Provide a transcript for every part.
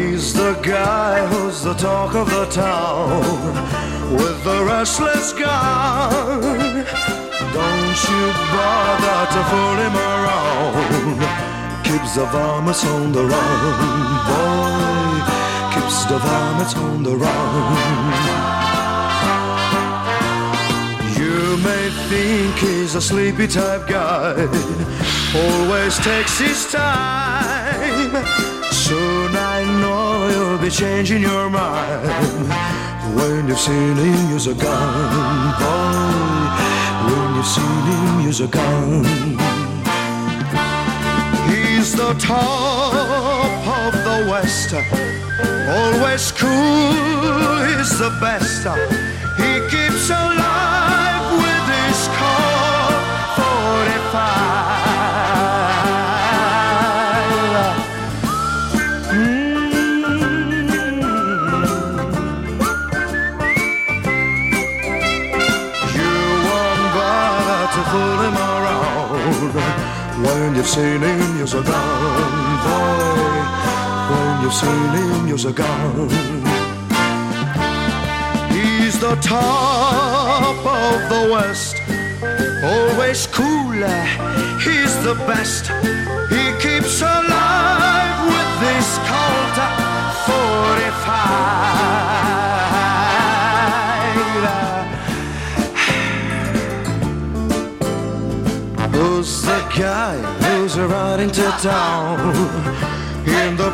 He's the guy who's the talk of the town with the restless gun. Don't you bother to fool him around. Keeps the varmints on the run, boy. Keeps the varmints on the run. You may think he's a sleepy type guy, always takes his time. Soon you'll be changing your mind when you've seen him use a gun, boy. When you've seen him use a gun, he's the top of the West, always cool. He's the best. He keeps alive with his Colt 45. Seen him use a gun, he's the top of the West, always cool. He's the best. He keeps alive with this Colt 45. Who's the guy who's riding to town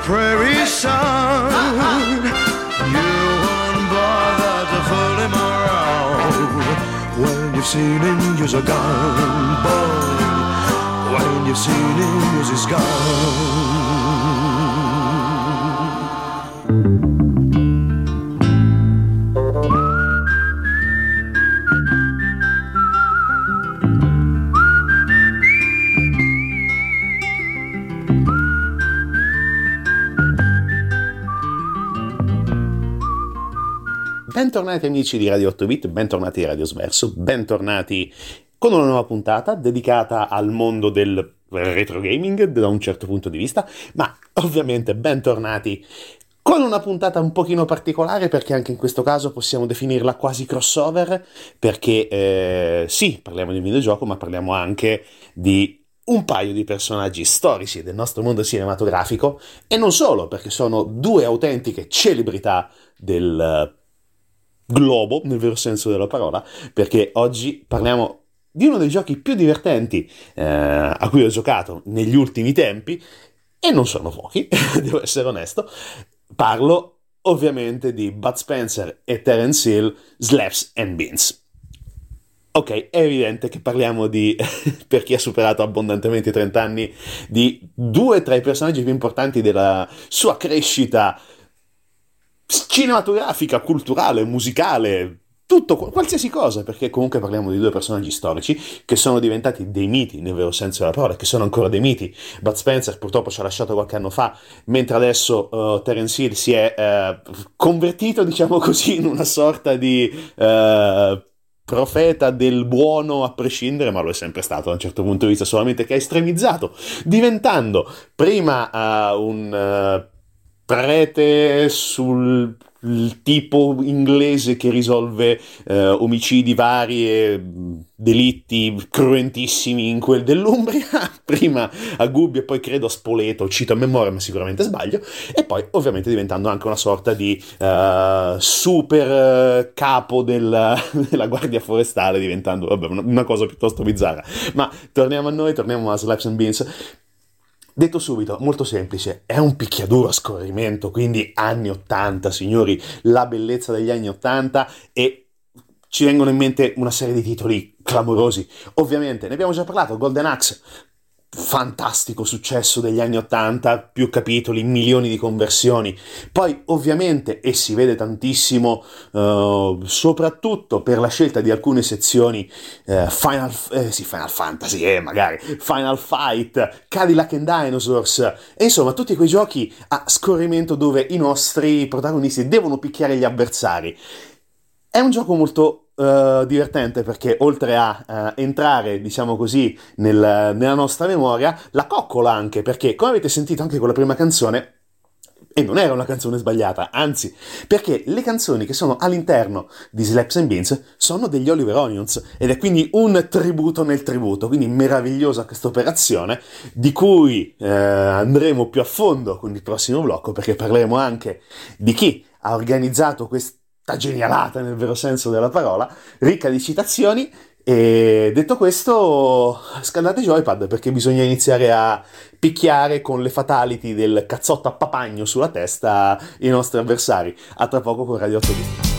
prairie sun? You won't bother to fool him around when you've seen him use a gun, boy. When you've seen him use his Bentornati amici di Radio 8 Bit, bentornati di Radio Sverso, bentornati con una nuova puntata dedicata al mondo del retro gaming da un certo punto di vista, ma ovviamente bentornati con una puntata un pochino particolare perché anche in questo caso possiamo definirla quasi crossover perché eh, sì, parliamo di un videogioco, ma parliamo anche di un paio di personaggi storici del nostro mondo cinematografico e non solo, perché sono due autentiche celebrità del globo, nel vero senso della parola, perché oggi parliamo di uno dei giochi più divertenti eh, a cui ho giocato negli ultimi tempi, e non sono pochi, devo essere onesto. Parlo ovviamente di Bud Spencer e Terence Hill, Slaps and Beans. Ok, è evidente che parliamo di, per chi ha superato abbondantemente i 30 anni, di due tra i personaggi più importanti della sua crescita cinematografica, culturale, musicale, tutto, qualsiasi cosa, perché comunque parliamo di due personaggi storici che sono diventati dei miti, nel vero senso della parola, che sono ancora dei miti. Bud Spencer purtroppo ci ha lasciato qualche anno fa, mentre adesso uh, Terence Hill si è uh, convertito, diciamo così, in una sorta di... Uh, profeta del buono a prescindere, ma lo è sempre stato da un certo punto di vista, solamente che ha estremizzato, diventando prima uh, un prete sul tipo inglese che risolve eh, omicidi vari e delitti cruentissimi in quel dell'Umbria, prima a Gubbio e poi credo a Spoleto, cito a memoria ma sicuramente sbaglio, e poi ovviamente diventando anche una sorta di uh, super uh, capo del, della Guardia Forestale, diventando vabbè, una, una cosa piuttosto bizzarra. Ma torniamo a noi, torniamo a Slaps and Beans. Detto subito, molto semplice, è un picchiaduro a scorrimento, quindi anni 80, signori, la bellezza degli anni 80 e ci vengono in mente una serie di titoli clamorosi. Ovviamente, ne abbiamo già parlato, Golden Axe, fantastico successo degli anni 80, più capitoli, milioni di conversioni. Poi ovviamente, e si vede tantissimo, uh, soprattutto per la scelta di alcune sezioni, uh, Final, eh, sì, Final Fantasy, eh, magari, Final Fight, Cadillac and Dinosaurs, e insomma tutti quei giochi a scorrimento dove i nostri protagonisti devono picchiare gli avversari. È un gioco molto Uh, divertente perché oltre a uh, entrare, diciamo così, nel, nella nostra memoria, la coccola anche perché, come avete sentito anche con la prima canzone, e non era una canzone sbagliata, anzi, perché le canzoni che sono all'interno di Slaps and Beans sono degli Oliver Onions ed è quindi un tributo nel tributo, quindi meravigliosa questa operazione di cui eh, andremo più a fondo con il prossimo blocco perché parleremo anche di chi ha organizzato questo genialata nel vero senso della parola, ricca di citazioni. E detto questo, scaldate joypad perché bisogna iniziare a picchiare con le fatality del cazzotto a papagno sulla testa i nostri avversari. A tra poco con Radio 8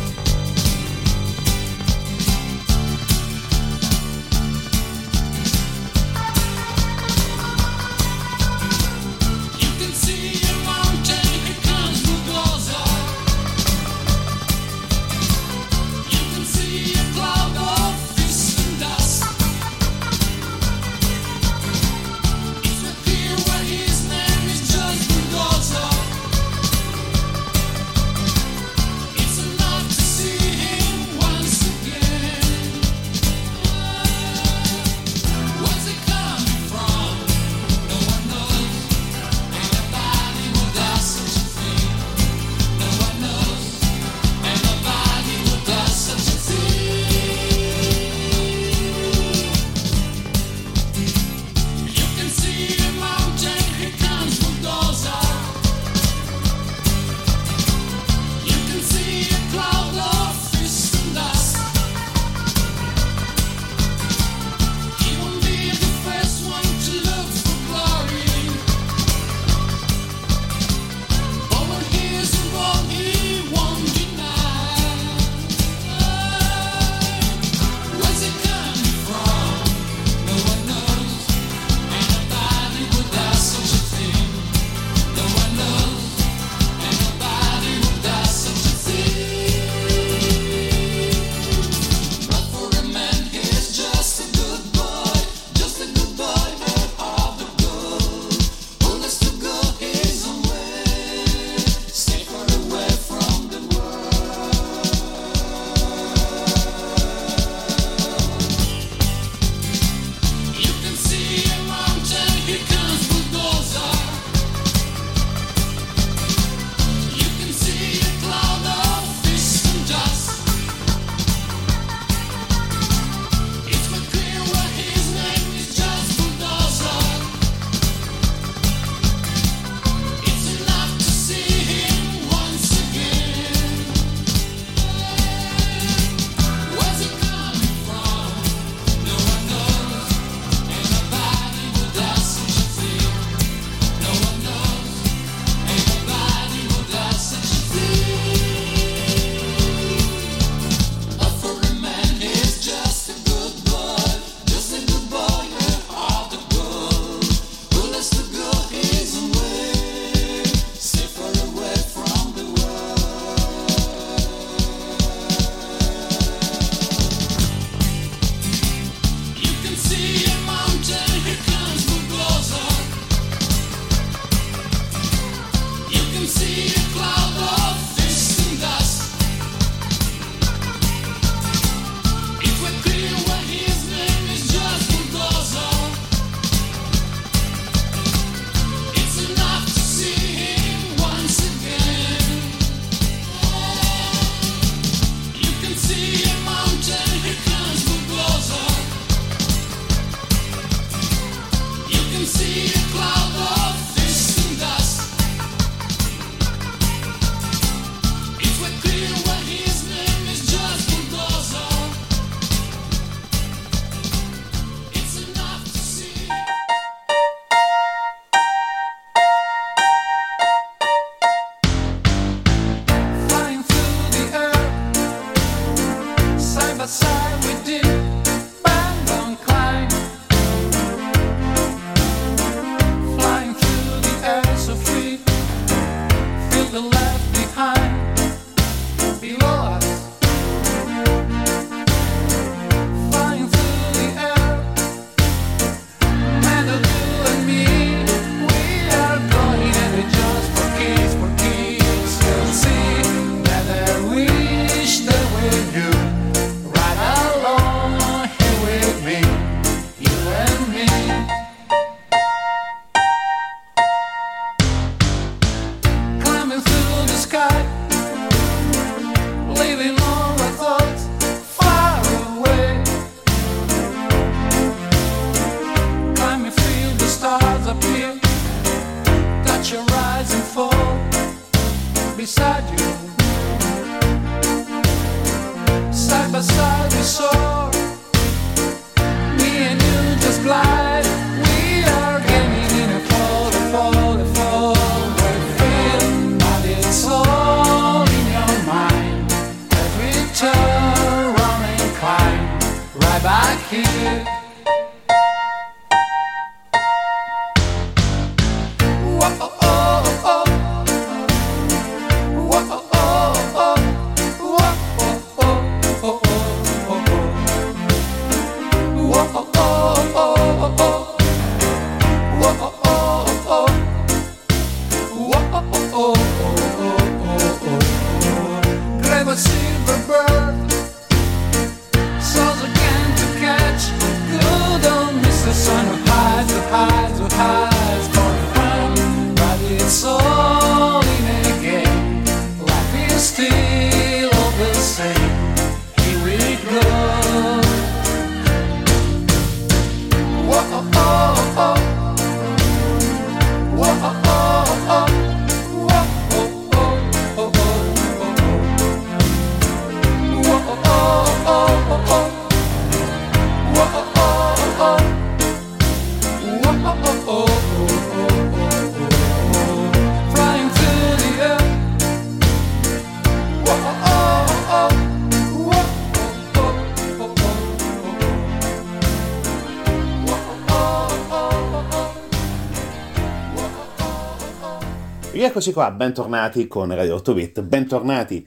Eccoci qua, bentornati con Radio 8 Bit, bentornati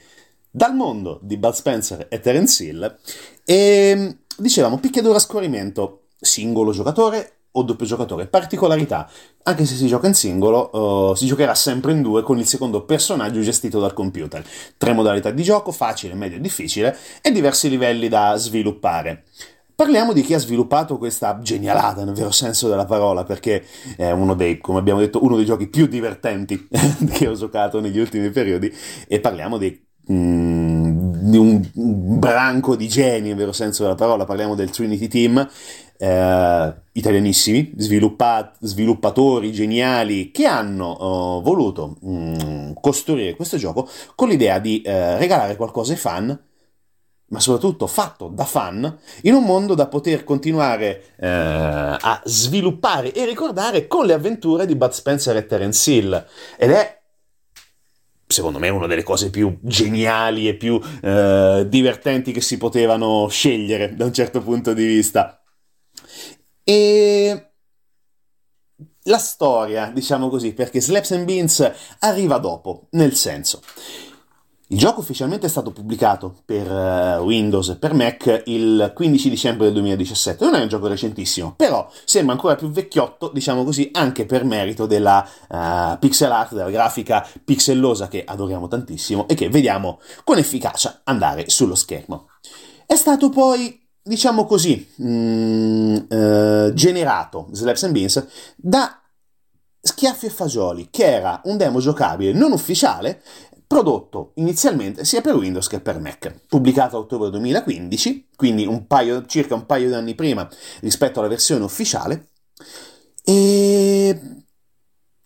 dal mondo di Bud Spencer e Terence Hill. E dicevamo picchiaduro a scorrimento, singolo giocatore o doppio giocatore. Particolarità, anche se si gioca in singolo, uh, si giocherà sempre in due con il secondo personaggio gestito dal computer. Tre modalità di gioco, facile, medio e difficile, e diversi livelli da sviluppare. Parliamo di chi ha sviluppato questa genialata, nel vero senso della parola, perché è uno dei, come abbiamo detto, uno dei giochi più divertenti che ho giocato negli ultimi periodi e parliamo di, mm, di un branco di geni, nel vero senso della parola, parliamo del Trinity Team, eh, italianissimi, sviluppatori geniali che hanno oh, voluto mm, costruire questo gioco con l'idea di eh, regalare qualcosa ai fan ma soprattutto fatto da fan, in un mondo da poter continuare eh, a sviluppare e ricordare con le avventure di Bud Spencer e Terence Hill. Ed è secondo me una delle cose più geniali e più eh, divertenti che si potevano scegliere da un certo punto di vista. E la storia, diciamo così, perché Slaps and Beans arriva dopo, nel senso. Il gioco ufficialmente è stato pubblicato per uh, Windows e per Mac il 15 dicembre del 2017. Non è un gioco recentissimo, però sembra ancora più vecchiotto, diciamo così, anche per merito della uh, pixel art, della grafica pixellosa che adoriamo tantissimo e che vediamo con efficacia andare sullo schermo. È stato poi diciamo così, mm, uh, generato Slaps and Beans da Schiaffi e Fagioli, che era un demo giocabile non ufficiale prodotto inizialmente sia per Windows che per Mac, pubblicato a ottobre 2015, quindi un paio, circa un paio di anni prima rispetto alla versione ufficiale, e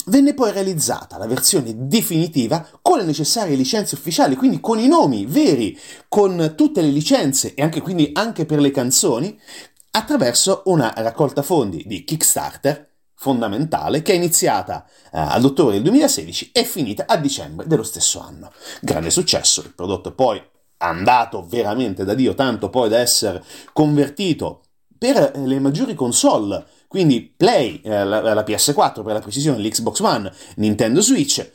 venne poi realizzata la versione definitiva con le necessarie licenze ufficiali, quindi con i nomi veri, con tutte le licenze e anche quindi anche per le canzoni, attraverso una raccolta fondi di Kickstarter fondamentale che è iniziata eh, ad ottobre del 2016 e finita a dicembre dello stesso anno. Grande successo, il prodotto poi andato veramente da Dio, tanto poi da essere convertito per eh, le maggiori console, quindi Play, eh, la, la PS4 per la precisione, l'Xbox One, Nintendo Switch,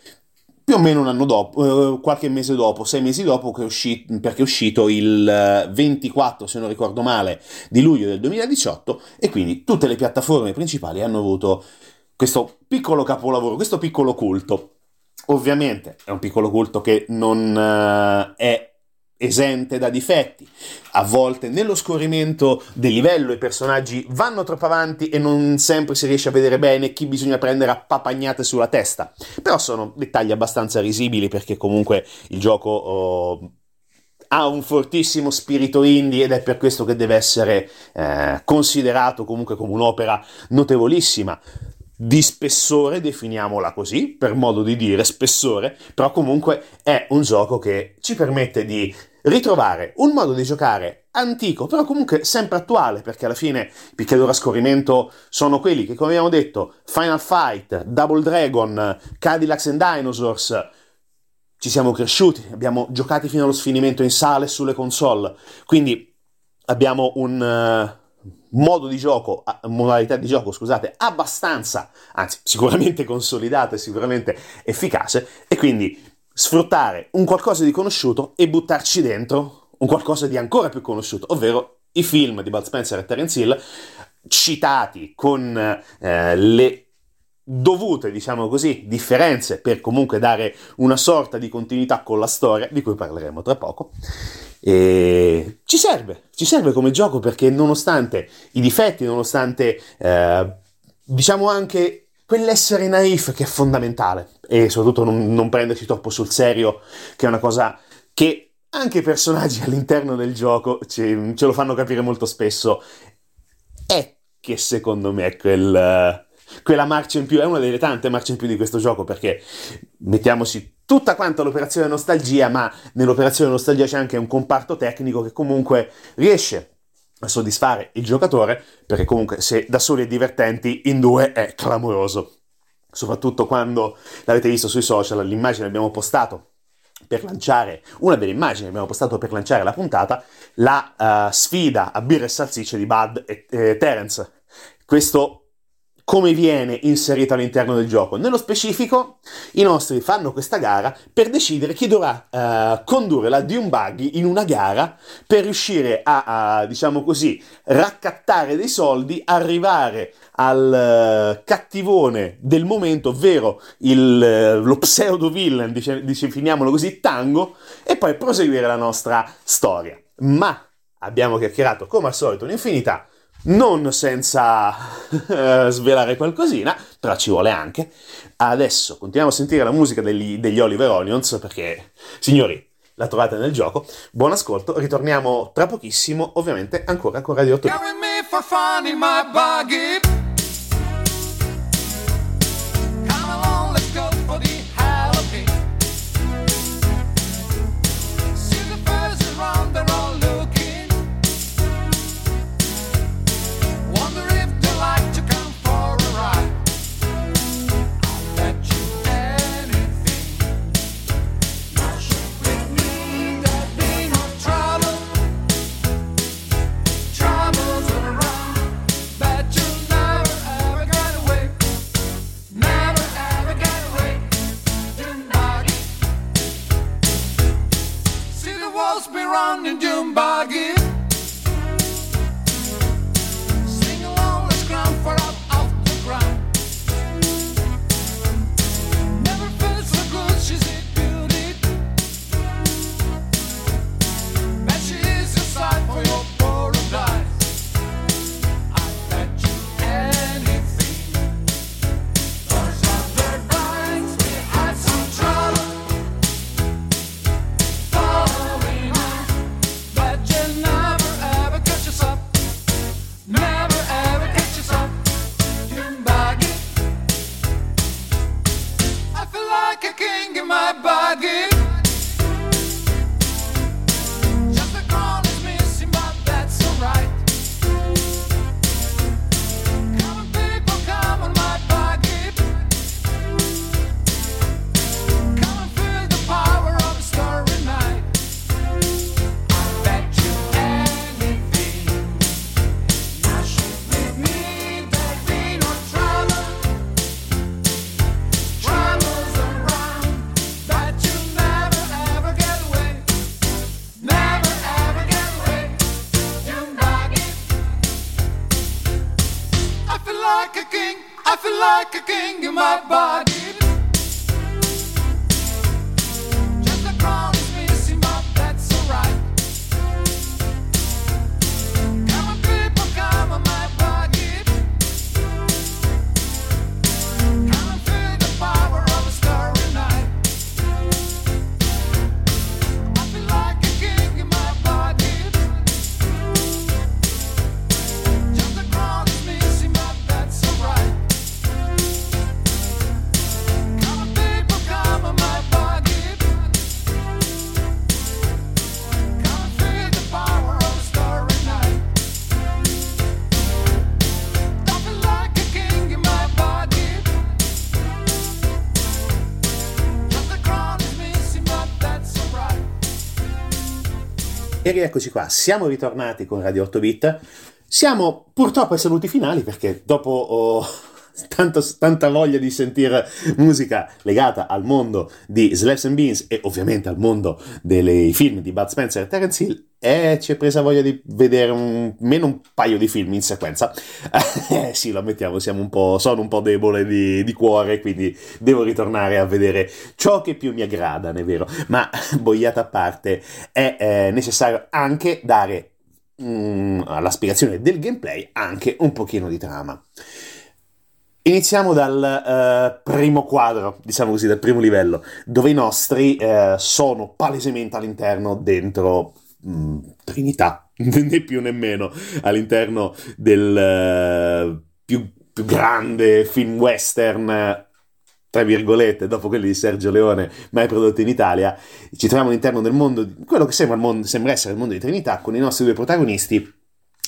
più o meno un anno dopo, eh, qualche mese dopo, sei mesi dopo, che è uscito, perché è uscito il 24, se non ricordo male, di luglio del 2018 e quindi tutte le piattaforme principali hanno avuto questo piccolo capolavoro, questo piccolo culto. Ovviamente è un piccolo culto che non uh, è esente da difetti. A volte nello scorrimento del livello i personaggi vanno troppo avanti e non sempre si riesce a vedere bene chi bisogna prendere a papagnate sulla testa. Però sono dettagli abbastanza risibili perché comunque il gioco oh, ha un fortissimo spirito indie ed è per questo che deve essere eh, considerato comunque come un'opera notevolissima di spessore, definiamola così, per modo di dire spessore, però comunque è un gioco che ci permette di ritrovare un modo di giocare antico, però comunque sempre attuale, perché alla fine i picchiaduro a scorrimento sono quelli che, come abbiamo detto, Final Fight, Double Dragon, Cadillacs and Dinosaurs, ci siamo cresciuti, abbiamo giocati fino allo sfinimento in sale sulle console, quindi abbiamo un uh, modo di gioco, modalità di gioco, scusate, abbastanza, anzi sicuramente consolidata e sicuramente efficace, e quindi sfruttare un qualcosa di conosciuto e buttarci dentro un qualcosa di ancora più conosciuto, ovvero i film di Bud Spencer e Terence Hill, citati con eh, le dovute, diciamo così, differenze per comunque dare una sorta di continuità con la storia, di cui parleremo tra poco. E ci serve, ci serve come gioco perché nonostante i difetti, nonostante eh, diciamo anche quell'essere naif che è fondamentale e soprattutto non, non prendersi troppo sul serio, che è una cosa che anche i personaggi all'interno del gioco ce, ce lo fanno capire molto spesso, è che secondo me quel, quella marcia in più è una delle tante marce in più di questo gioco perché mettiamoci tutta quanta l'operazione nostalgia, ma nell'operazione nostalgia c'è anche un comparto tecnico che comunque riesce a soddisfare il giocatore, perché comunque se da soli è divertenti, in due è clamoroso. Soprattutto quando l'avete visto sui social, l'immagine abbiamo postato per lanciare, una delle immagini che abbiamo postato per lanciare la puntata, la uh, sfida a birra e salsicce di Bud e, e Terence. Questo come viene inserito all'interno del gioco. Nello specifico, i nostri fanno questa gara per decidere chi dovrà uh, condurre la Dune Buggy in una gara per riuscire a, a, diciamo così, raccattare dei soldi, arrivare al uh, cattivone del momento, ovvero il, uh, lo pseudo villain, dice, definiamolo così, Tango, e poi proseguire la nostra storia. Ma abbiamo chiacchierato come al solito un'infinità non senza uh, svelare qualcosina, però ci vuole anche. Adesso continuiamo a sentire la musica degli, degli Oliver Onions perché, signori, la trovate nel gioco. Buon ascolto, ritorniamo tra pochissimo, ovviamente ancora con Radio 8. on in Jumba. E rieccoci qua, siamo ritornati con Radio 8 Bit. Siamo purtroppo ai saluti finali perché dopo oh, tanto- tanta voglia di sentire musica legata al mondo di Slaps and Beans e ovviamente al mondo dei film di Bud Spencer e Terence Hill, eh, ci è presa voglia di vedere un, meno un paio di film in sequenza. Eh, sì, lo ammettiamo, un sono un po' debole di, di cuore, quindi devo ritornare a vedere ciò che più mi aggrada, è vero. Ma boiata a parte, è eh, necessario anche dare mm, alla spiegazione del gameplay anche un pochino di trama. Iniziamo dal eh, primo quadro, diciamo così, dal primo livello, dove i nostri eh, sono palesemente all'interno dentro mm, Trinità, né più né meno, all'interno del eh, più, più grande film western tra virgolette, dopo quelli di Sergio Leone, mai prodotti in Italia, ci troviamo all'interno del mondo, quello che sembra, mondo- sembra essere il mondo di Trinità, con i nostri due protagonisti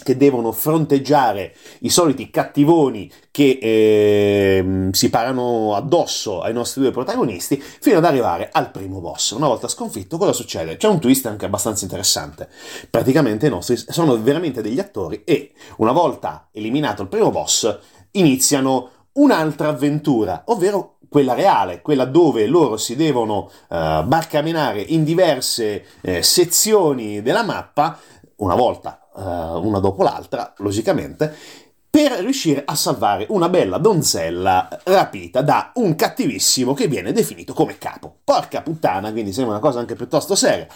che devono fronteggiare i soliti cattivoni che ehm, si parano addosso ai nostri due protagonisti fino ad arrivare al primo boss. Una volta sconfitto, cosa succede? C'è un twist anche abbastanza interessante. Praticamente i nostri sono veramente degli attori e una volta eliminato il primo boss iniziano un'altra avventura, ovvero quella reale, quella dove loro si devono eh, barcamenare in diverse eh, sezioni della mappa, una volta eh, una dopo l'altra, logicamente, per riuscire a salvare una bella donzella rapita da un cattivissimo che viene definito come capo. Porca puttana, quindi sembra una cosa anche piuttosto seria.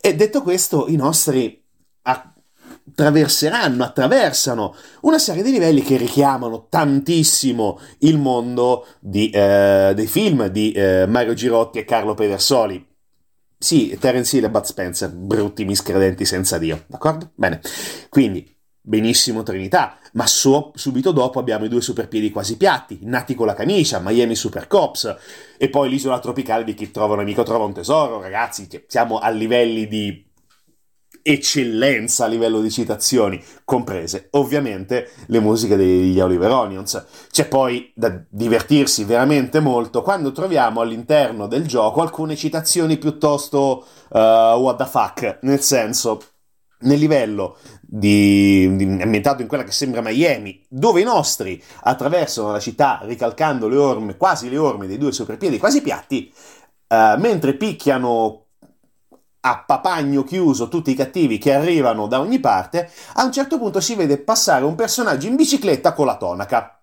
E detto questo, i nostri attraverseranno, attraversano una serie di livelli che richiamano tantissimo il mondo di, eh, dei film di eh, Mario Girotti e Carlo Pedersoli. Sì, Terence Hill e Bud Spencer, brutti miscredenti senza Dio, d'accordo? Bene, quindi benissimo Trinità, ma su- subito dopo abbiamo i due superpiedi quasi piatti, nati con la camicia, Miami Super Cops, e poi l'isola tropicale di chi trova un amico trova un tesoro, ragazzi, che siamo a livelli di eccellenza a livello di citazioni, comprese ovviamente le musiche degli Oliver Onions. C'è poi da divertirsi veramente molto quando troviamo all'interno del gioco alcune citazioni piuttosto uh, what the fuck, nel senso nel livello di, di- ambientato in quella che sembra Miami, dove i nostri attraversano la città ricalcando le orme, quasi le orme dei due superpiedi quasi piatti, eh, mentre picchiano a papagno chiuso tutti i cattivi che arrivano da ogni parte, a un certo punto si vede passare un personaggio in bicicletta con la tonaca.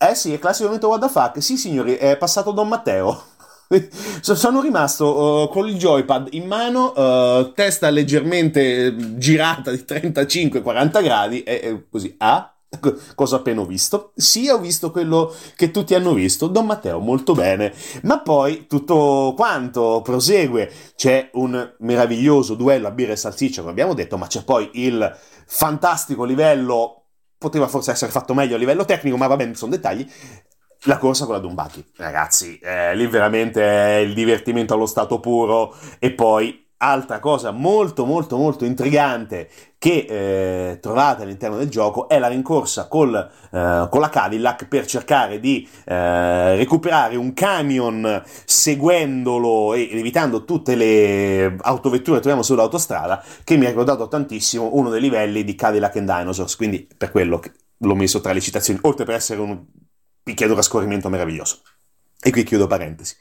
Eh sì, è classico momento what the fuck. Sì, signori, è passato Don Matteo. So- Sono rimasto eh, con il joypad in mano, eh, testa leggermente eh, girata di 35-40 gradi e, e così. Ah? Co- Cosa appena visto? Sì, ho visto quello che tutti hanno visto. Don Matteo, molto bene. Ma poi tutto quanto prosegue. C'è un meraviglioso duello a birra e salsiccia, come abbiamo detto, ma c'è poi il fantastico livello. Poteva forse essere fatto meglio a livello tecnico, ma va bene, sono dettagli. La corsa con la Dumbaki, ragazzi, eh, lì veramente è il divertimento allo stato puro. E poi, altra cosa molto, molto, molto intrigante che eh, trovate all'interno del gioco è la rincorsa col, eh, con la Cadillac per cercare di eh, recuperare un camion seguendolo e evitando tutte le autovetture che troviamo sull'autostrada che mi ha ricordato tantissimo uno dei livelli di Cadillac and Dinosaurs. Quindi per quello che l'ho messo tra le citazioni oltre per essere un picchiaduro a scorrimento meraviglioso. E qui chiudo parentesi.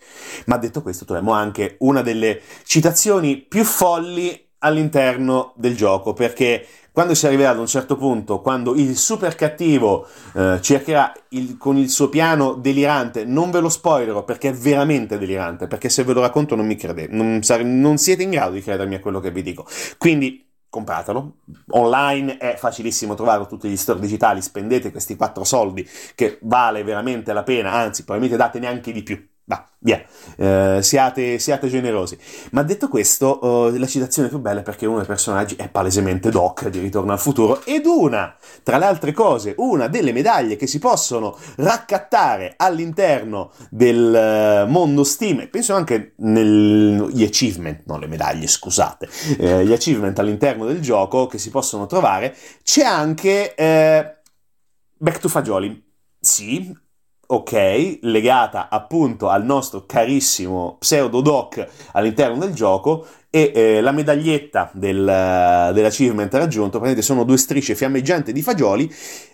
Ma detto questo troviamo anche una delle citazioni più folli all'interno del gioco perché quando si arriverà ad un certo punto, quando il super cattivo eh, cercherà il, con il suo piano delirante, non ve lo spoilerò perché è veramente delirante, perché se ve lo racconto non mi credete, non, non siete in grado di credermi a quello che vi dico. Quindi compratelo. Online è facilissimo trovarlo tutti gli store digitali, spendete questi 4 soldi che vale veramente la pena, anzi probabilmente date neanche di più Va, via, eh, siate, siate, generosi. Ma detto questo, uh, la citazione più bella è perché uno dei personaggi è palesemente Doc di Ritorno al futuro ed una, tra le altre cose, una delle medaglie che si possono raccattare all'interno del uh, mondo Steam, e penso anche negli achievement, non le medaglie, scusate, eh, gli achievement all'interno del gioco che si possono trovare, c'è anche eh, Back to Fagioli. Sì, ok, legata appunto al nostro carissimo pseudo doc all'interno del gioco e eh, la medaglietta del, dell'achievement raggiunto, praticamente sono due strisce fiammeggianti di fagioli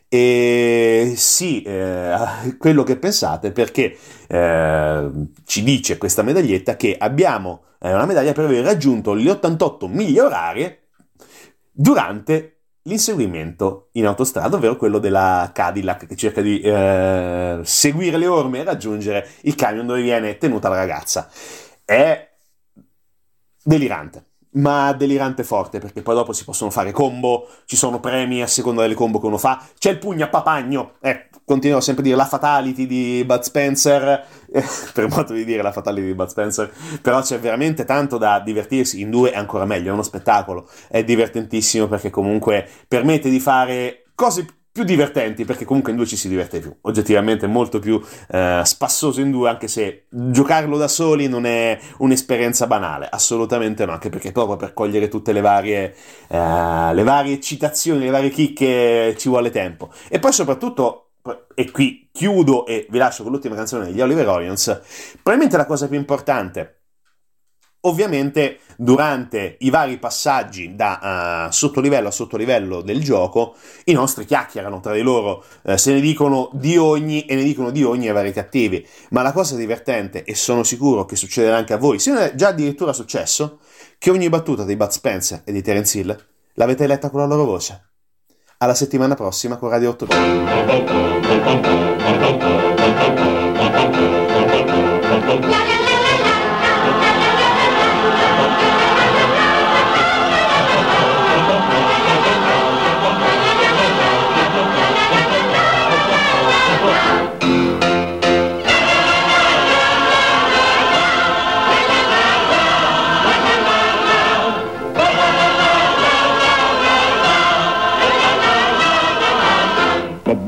e sì, eh, quello che pensate perché eh, ci dice questa medaglietta che abbiamo eh, una medaglia per aver raggiunto le 88 miglia orarie durante l'inseguimento in autostrada, ovvero quello della Cadillac che cerca di eh, seguire le orme e raggiungere il camion dove viene tenuta la ragazza. È delirante, ma delirante forte perché poi dopo si possono fare combo, ci sono premi a seconda delle combo che uno fa, c'è il pugno a papagno, eh, continuo sempre a dire la fatality di Bud Spencer, eh, per modo di dire la fatality di Bud Spencer, però c'è veramente tanto da divertirsi, in due è ancora meglio, è uno spettacolo, è divertentissimo perché comunque permette di fare cose più divertenti perché comunque in due ci si diverte più oggettivamente molto più eh, spassoso in due anche se giocarlo da soli non è un'esperienza banale assolutamente no anche perché proprio per cogliere tutte le varie eh, le varie citazioni le varie chicche ci vuole tempo e poi soprattutto e qui chiudo e vi lascio con l'ultima canzone degli Oliver Orions, probabilmente la cosa più importante. Ovviamente durante i vari passaggi da uh, sottolivello a sottolivello del gioco, i nostri chiacchierano tra di loro, uh, se ne dicono di ogni e ne dicono di ogni ai vari cattivi. Ma la cosa divertente, e sono sicuro che succederà anche a voi, se non è già addirittura successo, che ogni battuta di Bud Spencer e di Terence Hill l'avete letta con la loro voce. Alla settimana prossima con Radio 8.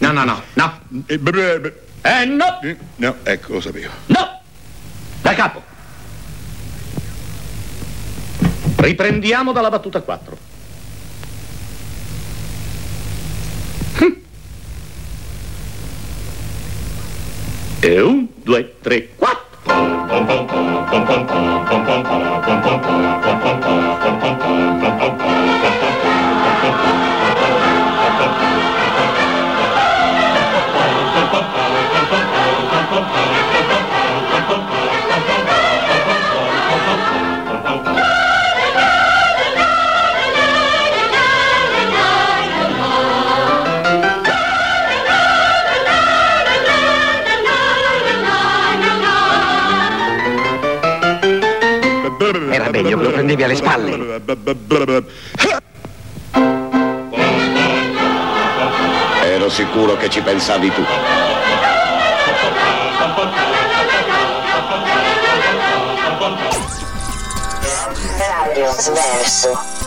No, no, no, no. Eh, no. No, ecco, lo sapevo. No! Da capo. Riprendiamo dalla battuta 4. Hm. E un, due, tre, quattro. Era prendevi alle spalle. Ero sicuro che ci pensavi tu. Radio Sverso.